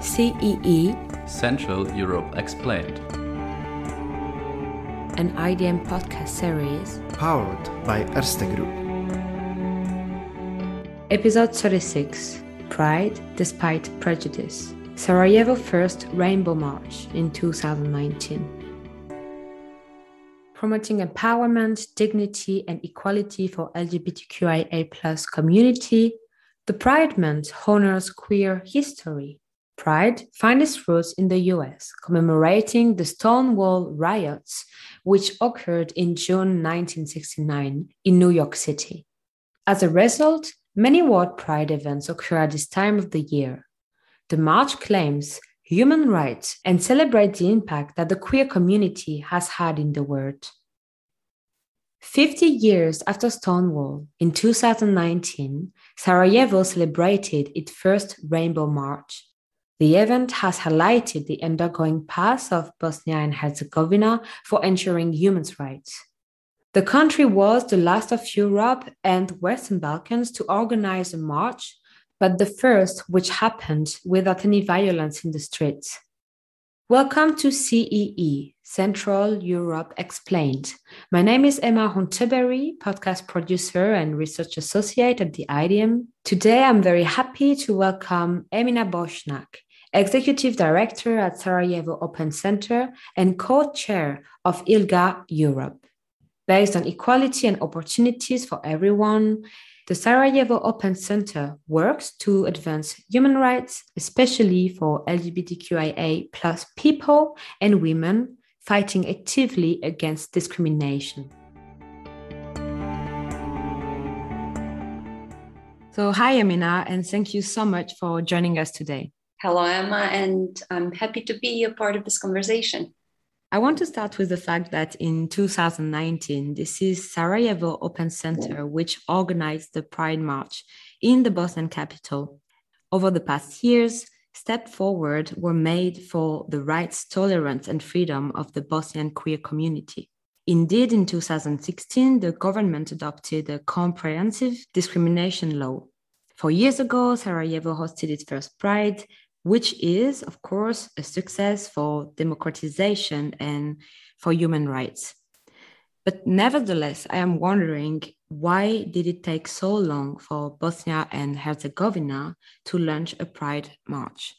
CEE Central Europe Explained. an IDM podcast series, powered by Erste Group. episode 36 Pride Despite Prejudice. Sarajevo First Rainbow March in 2019. Promoting empowerment, dignity, and equality for LGBTQIA community, the Pride Month honors queer history. Pride finds its roots in the US, commemorating the Stonewall riots, which occurred in June 1969 in New York City. As a result, many world pride events occur at this time of the year. The march claims human rights and celebrates the impact that the queer community has had in the world. 50 years after Stonewall, in 2019, Sarajevo celebrated its first Rainbow March. The event has highlighted the undergoing path of Bosnia and Herzegovina for ensuring human rights. The country was the last of Europe and Western Balkans to organize a march, but the first which happened without any violence in the streets. Welcome to CEE, Central Europe Explained. My name is Emma Hunteberry, podcast producer and research associate at the IDM. Today, I'm very happy to welcome Emina Bošnjak, executive director at Sarajevo Open Center and co-chair of ILGA Europe. Based on equality and opportunities for everyone, the Sarajevo Open Center works to advance human rights, especially for LGBTQIA plus people and women, fighting actively against discrimination. So, hi, Amina, and thank you so much for joining us today. Hello, Emma, and I'm happy to be a part of this conversation. I want to start with the fact that in 2019, this is Sarajevo Open Center, which organized the Pride March in the Bosnian capital. Over the past years, steps forward were made for the rights, tolerance, and freedom of the Bosnian queer community. Indeed, in 2016, the government adopted a comprehensive discrimination law. Four years ago, Sarajevo hosted its first Pride, which is, of course, a success for democratization and for human rights. But nevertheless, I am wondering why did it take so long for Bosnia and Herzegovina to launch a Pride March?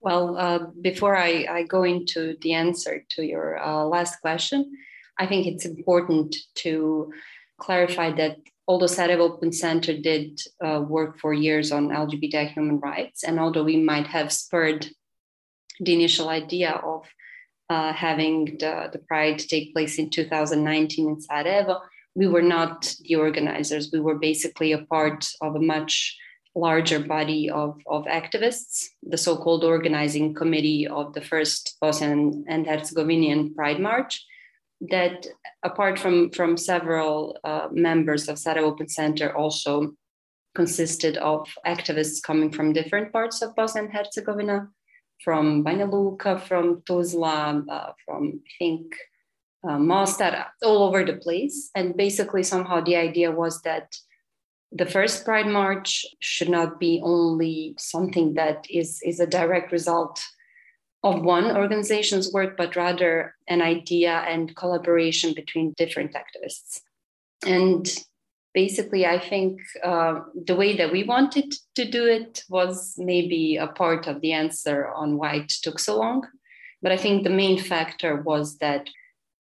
Well, uh, before I, I, go into the answer to your uh, last question, I think it's important to clarify that although Sarajevo Open Center did uh, work for years on LGBT human rights, and although we might have spurred the initial idea of uh, having the, the Pride take place in 2019 in Sarajevo, we were not the organizers. We were basically a part of a much larger body of, of activists, the so called organizing committee of the first Bosnian and Herzegovinian Pride March that apart from from several uh, members of Sarajevo Open Center also consisted of activists coming from different parts of Bosnia and Herzegovina, from Banja Luka, from Tuzla, uh, from I think uh, Mostar, all over the place. And basically, somehow the idea was that the first Pride March should not be only something that is, is a direct result of one organization's work, but rather an idea and collaboration between different activists. And basically, I think uh, the way that we wanted to do it was maybe a part of the answer on why it took so long. But I think the main factor was that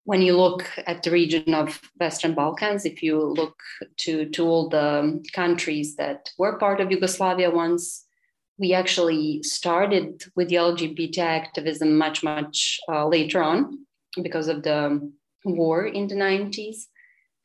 when you look at the region of Western Balkans, if you look to, to all the countries that were part of Yugoslavia once, we actually started with the LGBT activism much, much uh, later on because of the war in the 90s.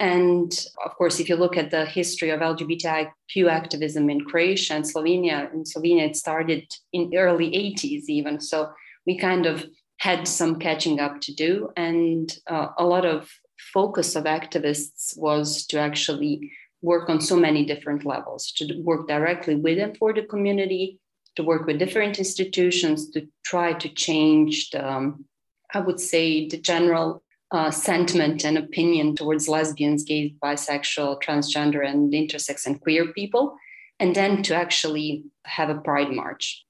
And of course, if you look at the history of LGBTIQ activism in Croatia and Slovenia, in Slovenia it started in the early 80s even. So we kind of had some catching up to do. And uh, a lot of focus of activists was to actually work on so many different levels, to work directly with and for the community, to work with different institutions to try to change the, um, I would say, the general uh, sentiment and opinion towards lesbians, gays, bisexual, transgender, and intersex and queer people, and then to actually have a pride march.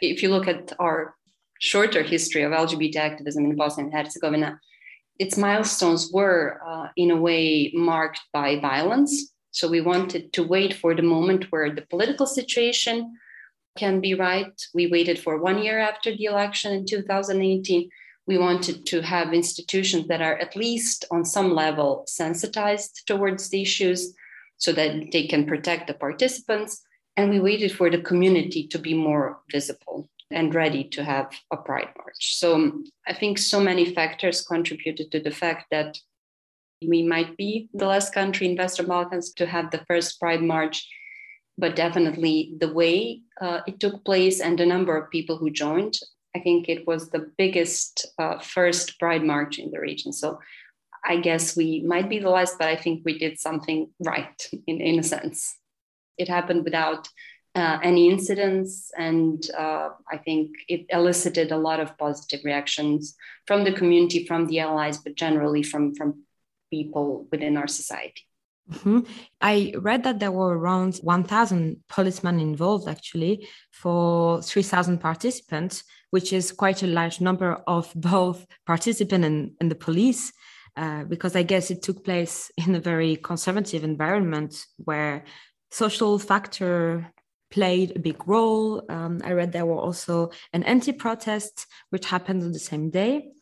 if you look at our shorter history of LGBT activism in Bosnia and Herzegovina, its milestones were, uh, in a way, marked by violence. So we wanted to wait for the moment where the political situation can be right. We waited for one year after the election in 2018. We wanted to have institutions that are at least on some level sensitized towards the issues so that they can protect the participants. And we waited for the community to be more visible and ready to have a pride march. So um, I think so many factors contributed to the fact that we might be the last country in Western Balkans to have the first pride march, but definitely the way uh, it took place and the number of people who joined. I think it was the biggest uh, first pride march in the region. So I guess we might be the last, but I think we did something right in, in a sense. It happened without uh, any incidents. And uh, I think it elicited a lot of positive reactions from the community, from the allies, but generally from, from people within our society. Mm-hmm. I read that there were around 1,000 policemen involved actually for 3,000 participants, which is quite a large number of both participants and, and the police. Uh, because I guess it took place in a very conservative environment where social factor played a big role. Um, I read there were also an anti-protest which happened on the same day.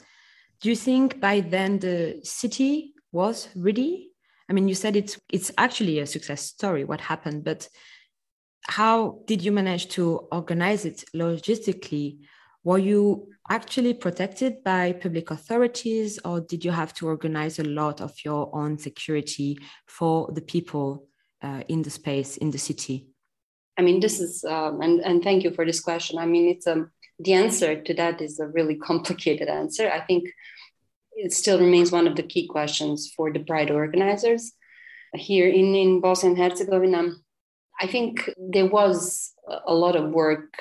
Do you think by then the city was ready? I mean, you said it's it's actually a success story. What happened, but how did you manage to organize it logistically? Were you actually protected by public authorities, or did you have to organize a lot of your own security for the people uh, in the space in the city? I mean, this is, um, and, and thank you for this question. I mean, it's um, the answer to that is a really complicated answer. I think it still remains one of the key questions for the Pride organizers here in, in Bosnia and Herzegovina. I think there was a lot of work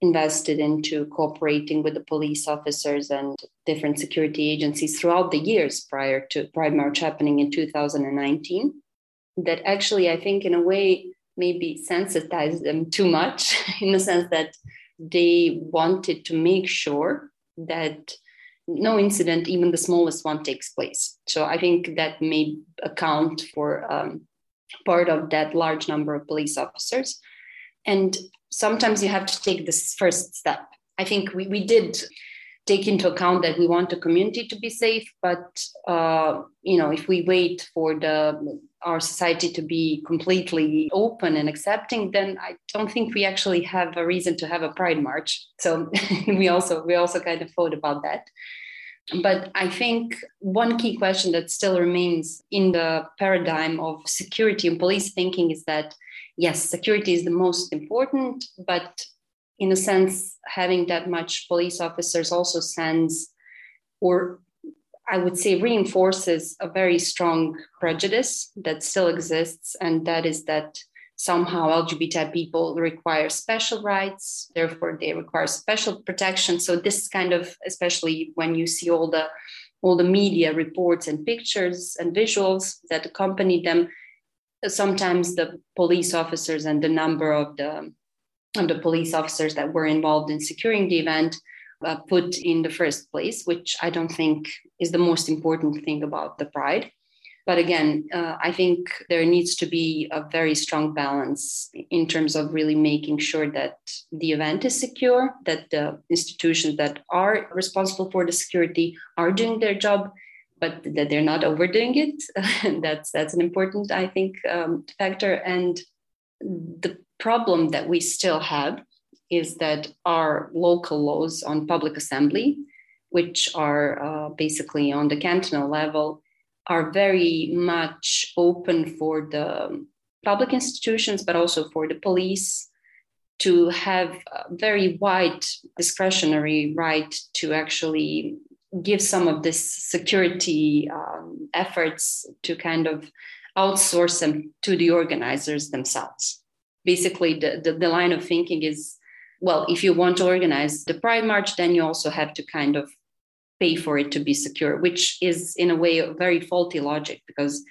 invested into cooperating with the police officers and different security agencies throughout the years prior to Pride March happening in 2019. That actually, I think, in a way, maybe sensitized them too much in the sense that they wanted to make sure that no incident, even the smallest one, takes place. So I think that may account for um, part of that large number of police officers. And sometimes you have to take this first step. I think we, we did take into account that we want the community to be safe, but uh, you know, if we wait for the our society to be completely open and accepting, then I don't think we actually have a reason to have a pride march. So we also we also kind of thought about that. But I think one key question that still remains in the paradigm of security and police thinking is that yes, security is the most important, but in a sense, having that much police officers also sends or I would say reinforces a very strong prejudice that still exists, and that is that somehow LGBT people require special rights, therefore they require special protection. So this kind of, especially when you see all the all the media reports and pictures and visuals that accompany them, sometimes the police officers and the number of the of the police officers that were involved in securing the event uh, put in the first place, which I don't think is the most important thing about the Pride. But again, uh, I think there needs to be a very strong balance in terms of really making sure that the event is secure, that the institutions that are responsible for the security are doing their job, but that they're not overdoing it. that's that's an important, I think, um, factor. And the problem that we still have is that our local laws on public assembly, which are uh, basically on the cantonal level, are very much open for the public institutions, but also for the police to have a very wide discretionary right to actually give some of this security um, efforts to kind of outsource them to the organizers themselves. Basically, the, the, the line of thinking is well, if you want to organize the Pride March, then you also have to kind of pay for it to be secure, which is in a way a very faulty logic because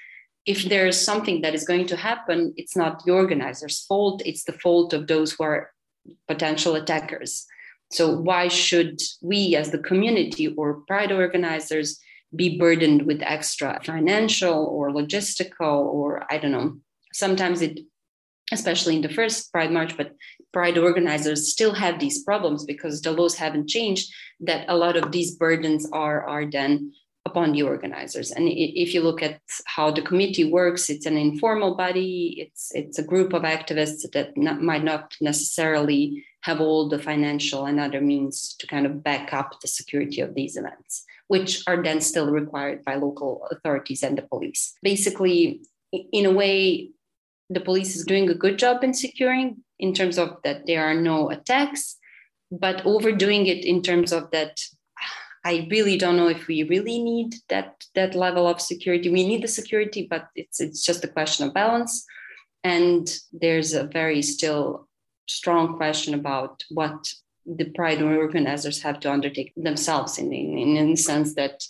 if there's something that is going to happen, it's not the organizer's fault, it's the fault of those who are potential attackers. So, why should we as the community or pride organizers be burdened with extra financial or logistical or I don't know? Sometimes it, especially in the first Pride March, but Pride organizers still have these problems because the laws haven't changed, that a lot of these burdens are, are then upon the organizers. And if you look at how the committee works, it's an informal body. It's it's a group of activists that not, might not necessarily have all the financial and other means to kind of back up the security of these events, which are then still required by local authorities and the police. Basically, in a way, the police is doing a good job in securing in terms of that there are no attacks, but overdoing it in terms of that I really don't know if we really need that that level of security. We need the security, but it's it's just a question of balance. And there's a very still strong question about what the pride organizers have to undertake themselves in, in, in the sense that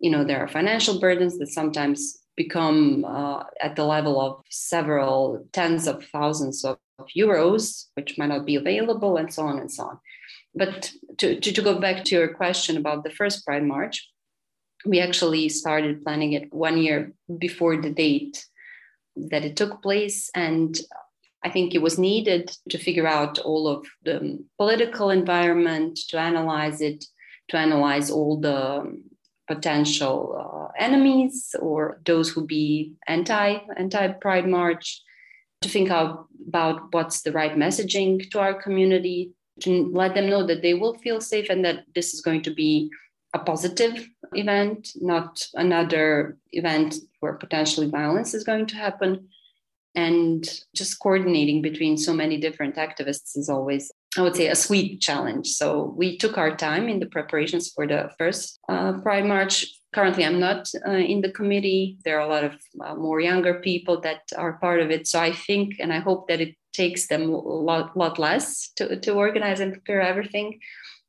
you know there are financial burdens that sometimes become uh, at the level of several tens of thousands of, of euros which might not be available and so on and so on but to, to, to go back to your question about the first Pride March, we actually started planning it one year before the date that it took place. And I think it was needed to figure out all of the political environment, to analyze it, to analyze all the potential uh, enemies or those who be anti anti Pride March, to think out about what's the right messaging to our community, to let them know that they will feel safe and that this is going to be a positive event, not another event where potentially violence is going to happen. And just coordinating between so many different activists is always, I would say, a sweet challenge. So we took our time in the preparations for the first uh, Pride March. Currently, I'm not uh, in the committee. There are a lot of uh, more younger people that are part of it. So I think and I hope that it takes them a lot, lot less to, to organize and prepare everything.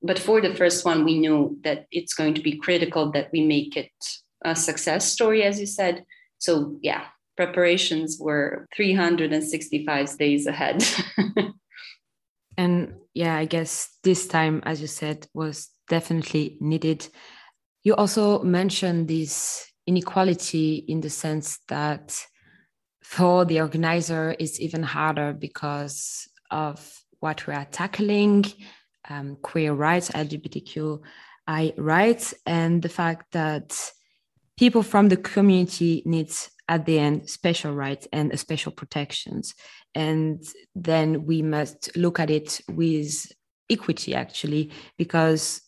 But for the first one, we knew that it's going to be critical that we make it a success story, as you said. So, yeah, preparations were 365 days ahead. and yeah, I guess this time, as you said, was definitely needed. You also mentioned this inequality in the sense that for the organizer it's even harder because of what we are tackling um, queer rights lgbtqi rights and the fact that people from the community needs at the end special rights and special protections and then we must look at it with equity actually because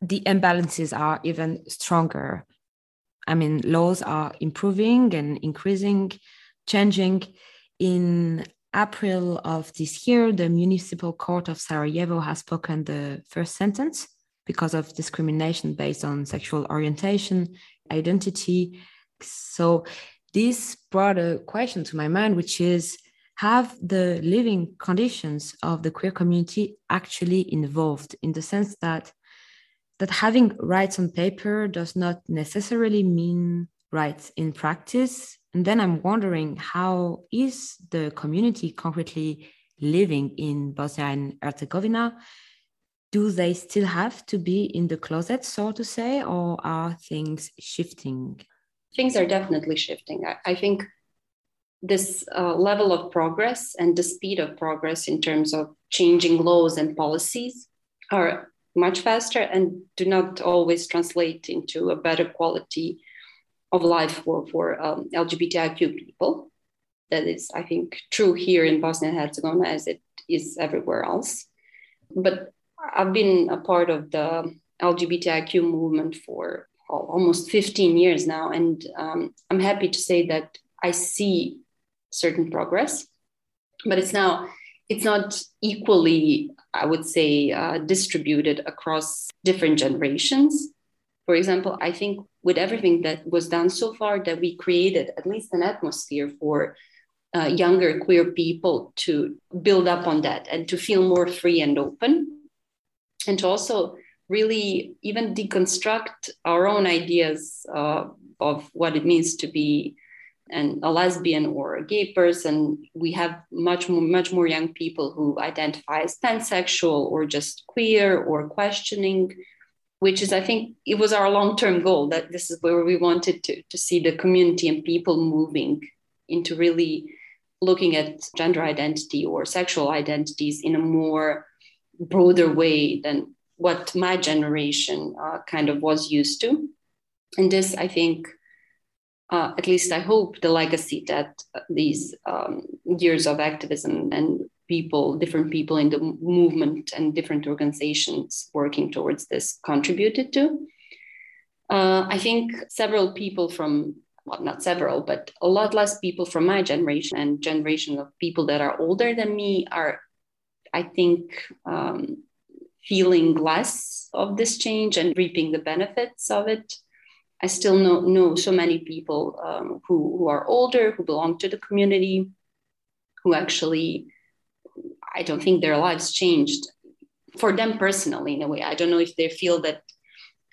the imbalances are even stronger I mean, laws are improving and increasing, changing. In April of this year, the Municipal Court of Sarajevo has spoken the first sentence because of discrimination based on sexual orientation, identity. So, this brought a question to my mind, which is have the living conditions of the queer community actually involved in the sense that that having rights on paper does not necessarily mean rights in practice. And then I'm wondering how is the community concretely living in Bosnia and Herzegovina? Do they still have to be in the closet, so to say, or are things shifting? Things are definitely shifting. I, I think this uh, level of progress and the speed of progress in terms of changing laws and policies are much faster and do not always translate into a better quality of life for, for um, LGBTIQ people. That is, I think, true here in Bosnia and Herzegovina as it is everywhere else. But I've been a part of the LGBTIQ movement for almost 15 years now, and um, I'm happy to say that I see certain progress, but it's now it's not equally, I would say, uh, distributed across different generations. For example, I think with everything that was done so far, that we created at least an atmosphere for uh, younger queer people to build up on that and to feel more free and open, and to also really even deconstruct our own ideas uh, of what it means to be and a lesbian or a gay person. We have much more, much more young people who identify as pansexual or just queer or questioning, which is, I think, it was our long-term goal that this is where we wanted to, to see the community and people moving into really looking at gender identity or sexual identities in a more broader way than what my generation uh, kind of was used to. And this, I think, uh, at least I hope, the legacy that these um, years of activism and people, different people in the movement and different organizations working towards this contributed to. Uh, I think several people from, well, not several, but a lot less people from my generation and generation of people that are older than me are, I think, um, feeling less of this change and reaping the benefits of it. I still know, know so many people um, who, who are older, who belong to the community, who actually, I don't think their lives changed for them personally in a way. I don't know if they feel that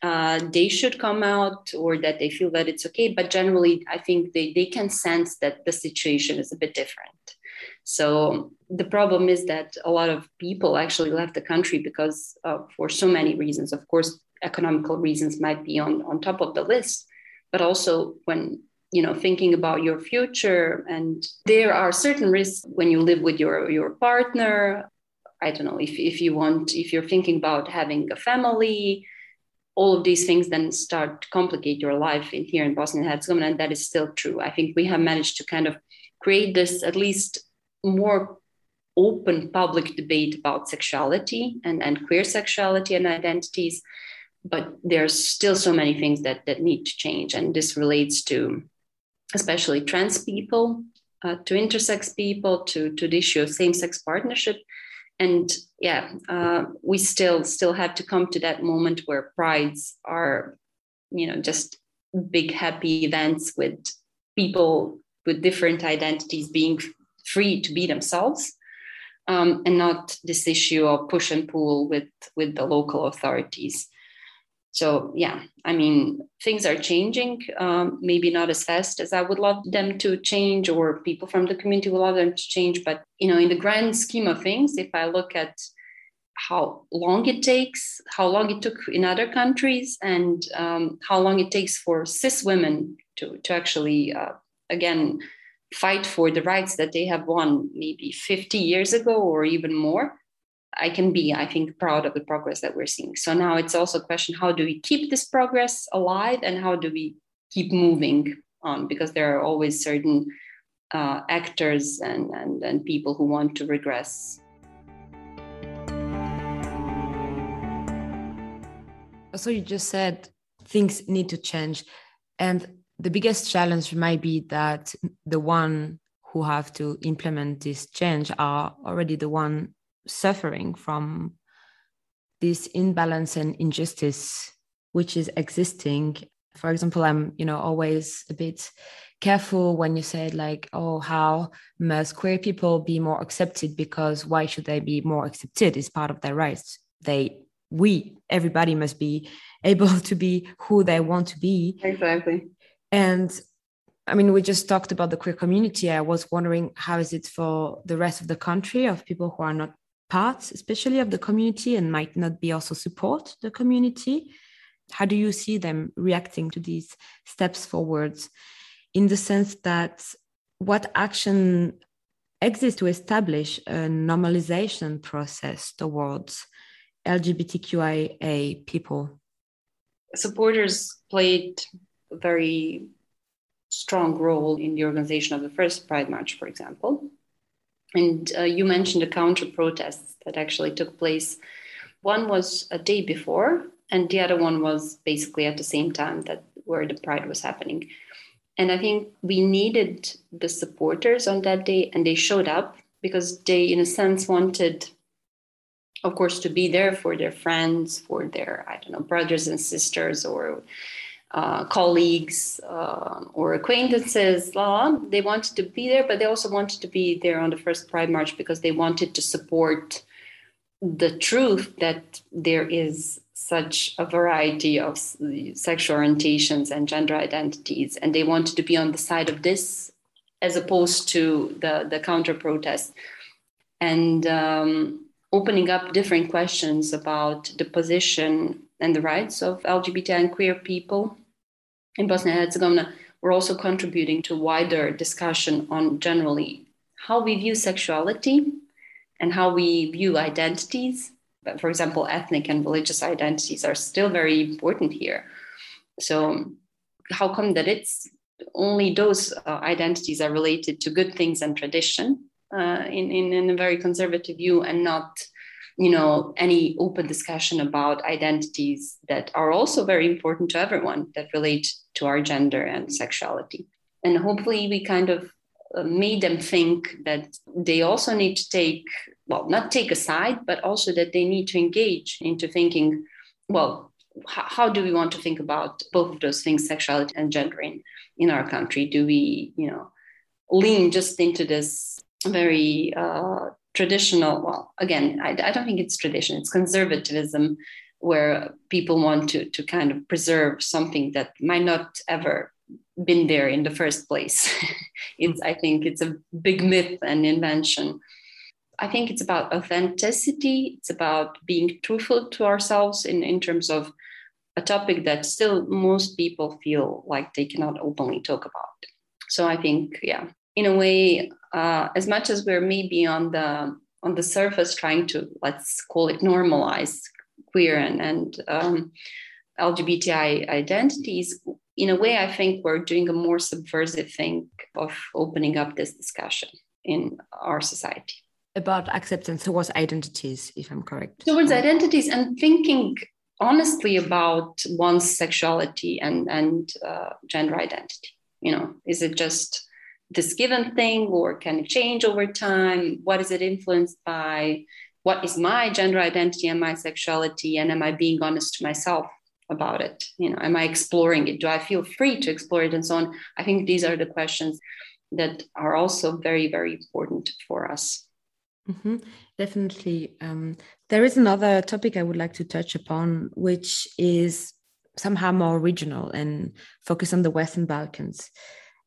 uh, they should come out or that they feel that it's okay, but generally, I think they, they can sense that the situation is a bit different. So the problem is that a lot of people actually left the country because uh, for so many reasons. Of course, economical reasons might be on, on top of the list, but also when you know thinking about your future and there are certain risks when you live with your your partner i don't know if, if you want if you're thinking about having a family all of these things then start to complicate your life in here in bosnia and herzegovina and that is still true i think we have managed to kind of create this at least more open public debate about sexuality and, and queer sexuality and identities but there's still so many things that that need to change. And this relates to especially trans people uh, to intersex people to to the issue of same-sex partnership. And yeah uh, we still still have to come to that moment where prides are you know just big happy events with people with different identities being free to be themselves um, and not this issue of push and pull with with the local authorities. So yeah i mean things are changing um, maybe not as fast as i would love them to change or people from the community would love them to change but you know in the grand scheme of things if i look at how long it takes how long it took in other countries and um, how long it takes for cis women to, to actually uh, again fight for the rights that they have won maybe 50 years ago or even more I can be, I think, proud of the progress that we're seeing. So now it's also a question how do we keep this progress alive and how do we keep moving on? Because there are always certain uh, actors and, and, and people who want to regress. So you just said things need to change. And the biggest challenge might be that the one who have to implement this change are already the one suffering from this imbalance and injustice which is existing. For example i'm you know always a bit careful when you say like oh how must queer people be more accepted because why should they be more accepted? It's part of their rights. They we everybody must be able to be who they want to be. Exactly and I mean, we just talked about the queer community. I was wondering how is it for the rest of the country of people who are not parts, especially of the community, and might not be also support the community. How do you see them reacting to these steps forwards? In the sense that what action exists to establish a normalization process towards LGBTQIA people? Supporters played very strong role in the organization of the first Pride March, for example. And uh, you mentioned the counter protests that actually took place. One was a day before, and the other one was basically at the same time that where the pride was happening. And I think we needed the supporters on that day, and they showed up because they, in a sense, wanted, of course, to be there for their friends, for their, I don't know, brothers and sisters, or uh, colleagues uh, or acquaintances. They wanted to be there, but they also wanted to be there on the first Pride March because they wanted to support the truth that there is such a variety of sexual orientations and gender identities, and they wanted to be on the side of this as opposed to the, the counter protest. And um, opening up different questions about the position and the rights of LGBT and queer people in Bosnia and Herzegovina, we're also contributing to wider discussion on generally how we view sexuality and how we view identities But for example, ethnic and religious identities are still very important here. So, how come that it's only those uh, identities are related to good things and tradition uh, in, in, in a very conservative view and not you know any open discussion about identities that are also very important to everyone that relate to our gender and sexuality. And hopefully we kind of uh, made them think that they also need to take well not take a side but also that they need to engage into thinking well how do we want to think about both of those things sexuality and gender in, in our country? Do we you know lean just into this very uh, traditional well again I, I don't think it's tradition it's conservatism where people want to to kind of preserve something that might not ever been there in the first place. it's I think it's a big myth and invention. I think it's about authenticity. It's about being truthful to ourselves in, in terms of a topic that still most people feel like they cannot openly talk about. So I think, yeah, in a way, uh, as much as we're maybe on the on the surface trying to let's call it normalize queer and, and um, LGBTI identities, in a way, I think we're doing a more subversive thing of opening up this discussion in our society. About acceptance towards identities, if I'm correct. Towards identities and thinking honestly about one's sexuality and, and uh, gender identity. You know, is it just this given thing or can it change over time? What is it influenced by? What is my gender identity and my sexuality? And am I being honest to myself about it you know am i exploring it do i feel free to explore it and so on i think these are the questions that are also very very important for us mm-hmm. definitely um, there is another topic i would like to touch upon which is somehow more regional and focus on the western balkans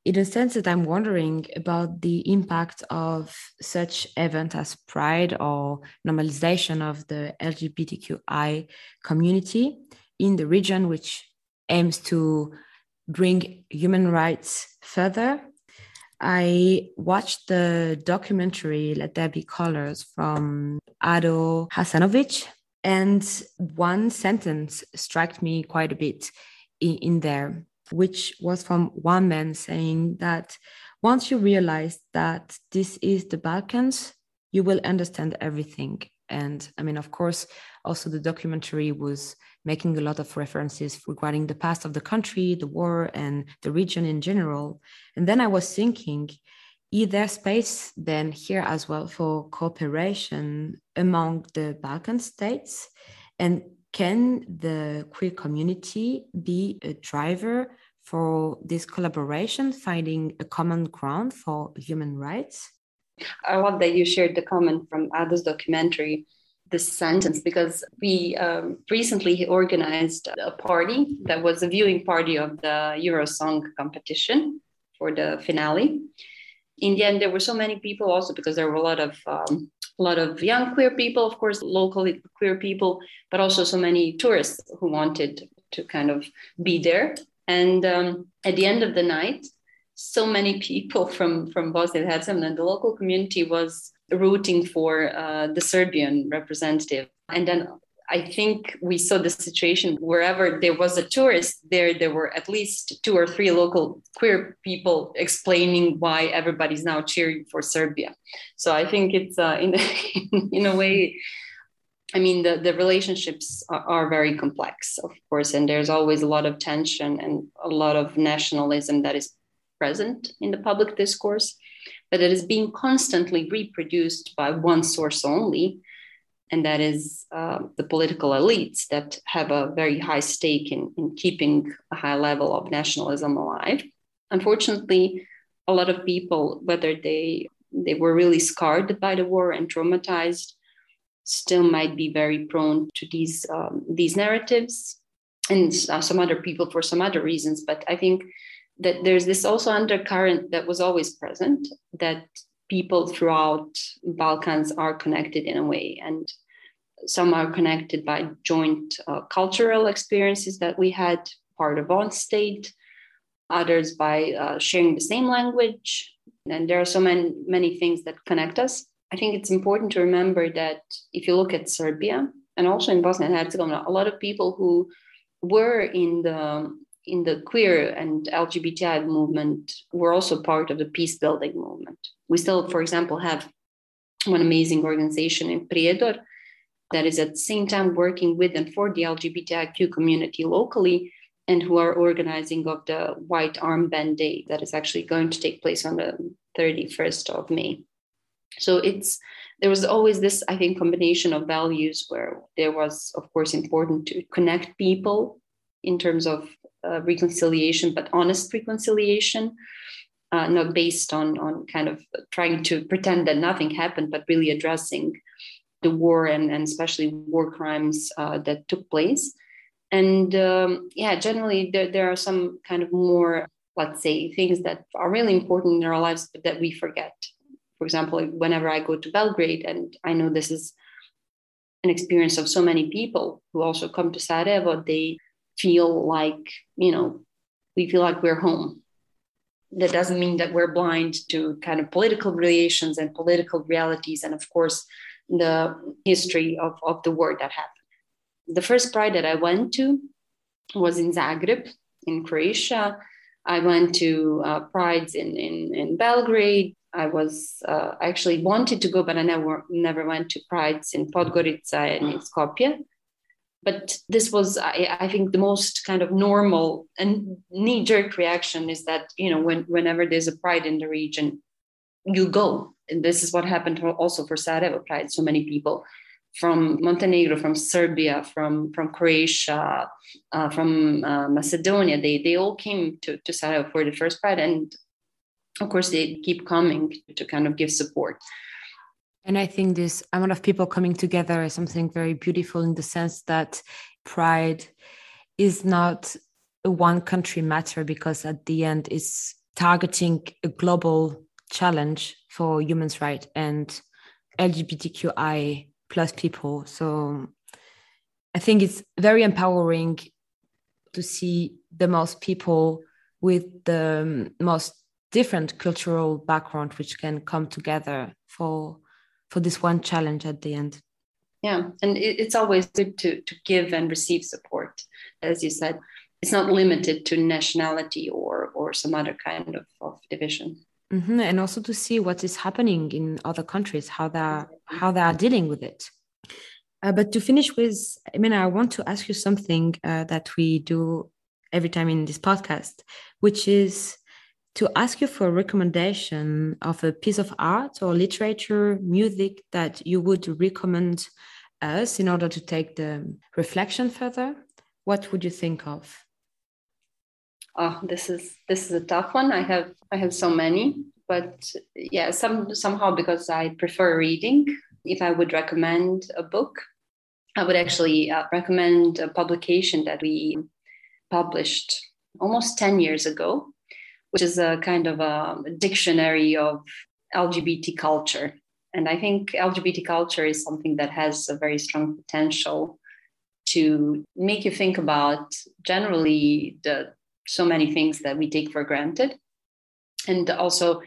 in a sense that i'm wondering about the impact of such event as pride or normalization of the lgbtqi community in the region, which aims to bring human rights further. I watched the documentary Let There Be Colors from Ado Hasanovic, and one sentence struck me quite a bit in, in there, which was from one man saying that once you realize that this is the Balkans, you will understand everything. And I mean, of course, also the documentary was making a lot of references regarding the past of the country, the war, and the region in general. And then I was thinking, is there space then here as well for cooperation among the Balkan states? And can the queer community be a driver for this collaboration, finding a common ground for human rights? I love that you shared the comment from Ado's documentary this sentence because we um, recently organized a party that was a viewing party of the Eurosong competition for the finale. In the end, there were so many people also because there were a lot of um, a lot of young queer people, of course, locally queer people, but also so many tourists who wanted to kind of be there. And um, at the end of the night, so many people from from Bosnia and Herzegovina the local community was rooting for uh, the Serbian representative. And then I think we saw the situation wherever there was a tourist there, there were at least two or three local queer people explaining why everybody's now cheering for Serbia. So I think it's uh, in, in a way, I mean, the, the relationships are, are, very complex, of course, and there's always a lot of tension and a lot of nationalism that is present in the public discourse but it is being constantly reproduced by one source only, and that is uh, the political elites that have a very high stake in, in keeping a high level of nationalism alive. Unfortunately, a lot of people, whether they they were really scarred by the war and traumatized, still might be very prone to these um, these narratives and uh, some other people for some other reasons but i think that there's this also undercurrent that was always present that people throughout balkans are connected in a way and some are connected by joint uh, cultural experiences that we had part of on state others by uh, sharing the same language. And there are so many many things that connect us. I think it's important to remember that if you look at serbia and also in bosnia and herzegovina a lot of people who were in the in the queer and LGBTI movement were also part of the peace building movement. We still, for example, have one amazing organization in Prijedor that is at the same time working with and for the LGBTIQ community locally and who are organizing of the White Armband Day that is actually going to take place on the 31st of May. So it's there was always this, I think, combination of values where there was, of course, important to connect people in terms of uh, reconciliation, but honest reconciliation, uh, not based on on kind of trying to pretend that nothing happened, but really addressing the war and, and especially war crimes uh, that took place. And um, yeah, generally there, there are some kind of more, let's say, things that are really important in our lives, but that we forget. For example, whenever I go to Belgrade, and I know this is an experience of so many people who also come to Sarajevo, they feel like, you know, we feel like we're home. That doesn't mean that we're blind to kind of political relations and political realities. And of course, the history of, of the war that happened. The first pride that I went to was in Zagreb, in Croatia. I went to uh, prides in, in, in Belgrade. I was uh, actually wanted to go, but I never never went to prides in Podgorica and in Skopje. But this was, I, I think, the most kind of normal and knee jerk reaction is that you know when whenever there's a pride in the region, you go and this is what happened also for Sarajevo Pride. So many people from Montenegro, from Serbia, from from Croatia, uh, from uh, Macedonia, they they all came to to Sarajevo for the first Pride, and of course they keep coming to kind of give support. And I think this amount of people coming together is something very beautiful in the sense that Pride is not a one country matter because at the end it's targeting a global challenge for human's rights and LGBTQI plus people. So I think it's very empowering to see the most people with the most different cultural background which can come together for for this one challenge at the end. Yeah and it's always good to to give and receive support. As you said it's not limited to nationality or or some other kind of, of division. Mm-hmm. and also to see what is happening in other countries how they are how they are dealing with it. Uh, but to finish with i mean i want to ask you something uh, that we do every time in this podcast which is to ask you for a recommendation of a piece of art or literature music that you would recommend us in order to take the reflection further what would you think of? Oh this is this is a tough one. I have i have so many but yeah some somehow because i prefer reading if i would recommend a book i would actually uh, recommend a publication that we published almost 10 years ago which is a kind of a dictionary of lgbt culture and i think lgbt culture is something that has a very strong potential to make you think about generally the so many things that we take for granted. And also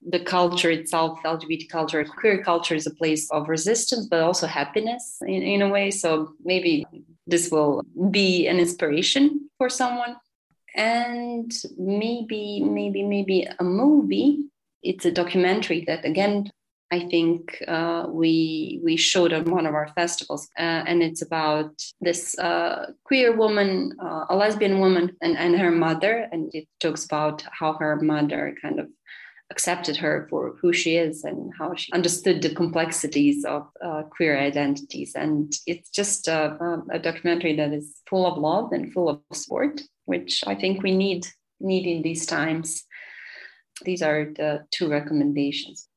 the culture itself, LGBT culture, queer culture is a place of resistance, but also happiness in, in a way. So maybe this will be an inspiration for someone. And maybe, maybe, maybe a movie. It's a documentary that again I think uh, we we showed on one of our festivals, uh, and it's about this uh, queer woman, uh, a lesbian woman, and, and her mother, and it talks about how her mother kind of accepted her for who she is and how she understood the complexities of uh, queer identities, and it's just a, a documentary that is full of love and full of support, which I think we need need in these times. These are the two recommendations.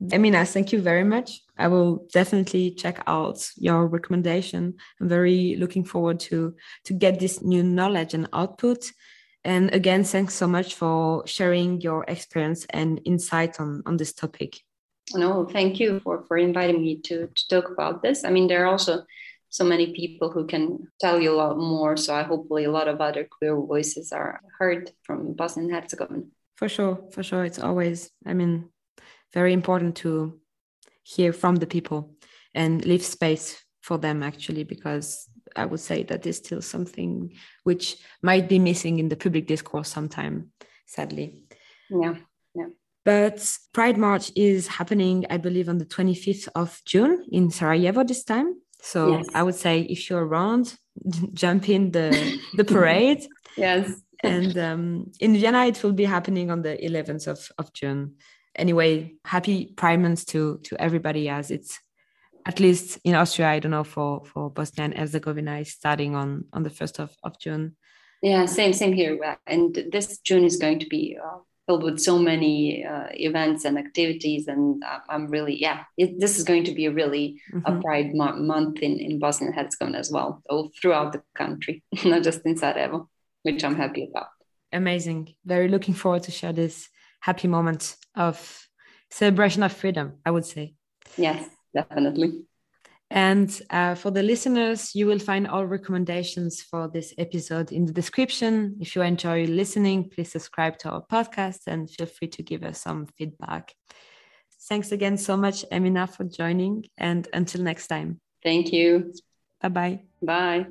Emina, thank you very much. I will definitely check out your recommendation. I'm very looking forward to to get this new knowledge and output. And again, thanks so much for sharing your experience and insight on, on this topic. No, thank you for, for inviting me to, to talk about this. I mean, there are also so many people who can tell you a lot more. So I hopefully a lot of other queer voices are heard from Bosnia and Herzegovina. For sure, for sure. It's always, I mean, very important to hear from the people and leave space for them actually, because I would say that is still something which might be missing in the public discourse sometime, sadly. Yeah. Yeah. But Pride March is happening, I believe, on the 25th of June in Sarajevo this time. So yes. I would say if you're around, jump in the the parade. yes. and um, in Vienna, it will be happening on the 11th of, of June. Anyway, happy Pride Month to to everybody as it's at least in Austria. I don't know for for Bosnia and Herzegovina is starting on on the first of, of June. Yeah, same same here. And this June is going to be uh, filled with so many uh, events and activities. And I'm really, yeah, it, this is going to be a really mm-hmm. a Pride mo- month in, in Bosnia and Herzegovina as well, all throughout the country, not just in Sarajevo, which I'm happy about. Amazing. Very looking forward to share this happy moment of celebration of freedom, I would say. Yes, definitely. And uh, for the listeners, you will find all recommendations for this episode in the description. If you enjoy listening, please subscribe to our podcast and feel free to give us some feedback. Thanks again so much, Emina, for joining. And until next time. Thank you. Bye-bye. Bye.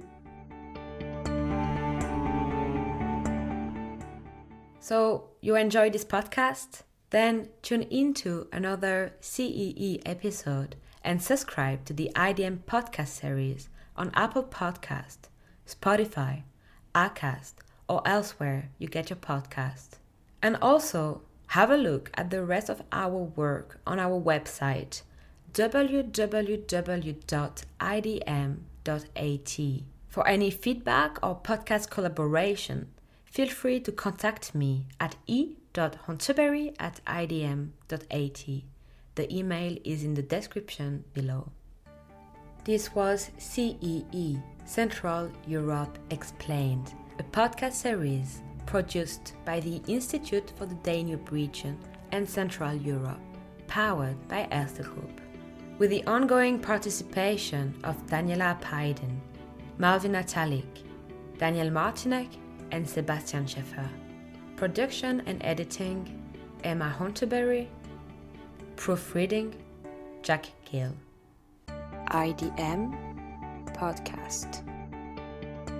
So, you enjoyed this podcast? Then tune into another CEE episode and subscribe to the IDM podcast series on Apple Podcast, Spotify, Acast, or elsewhere you get your podcast. And also have a look at the rest of our work on our website www.idm.at. For any feedback or podcast collaboration, feel free to contact me at e.hunterberry at idm.at. The email is in the description below. This was CEE, Central Europe Explained, a podcast series produced by the Institute for the Danube Region and Central Europe, powered by Erste Group. With the ongoing participation of Daniela Apaydin, Malwina Talik, Daniel Martinek, and Sebastian Schäffer. Production and editing Emma Hunterberry Proofreading Jack Gill. IDM Podcast.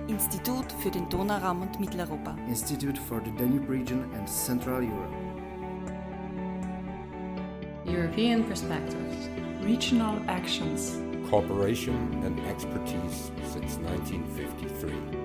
Institut für den Donauraum und Mitteleuropa. Institute for the Danube Region and Central Europe. European Perspectives. Regional Actions. Cooperation and expertise since 1953.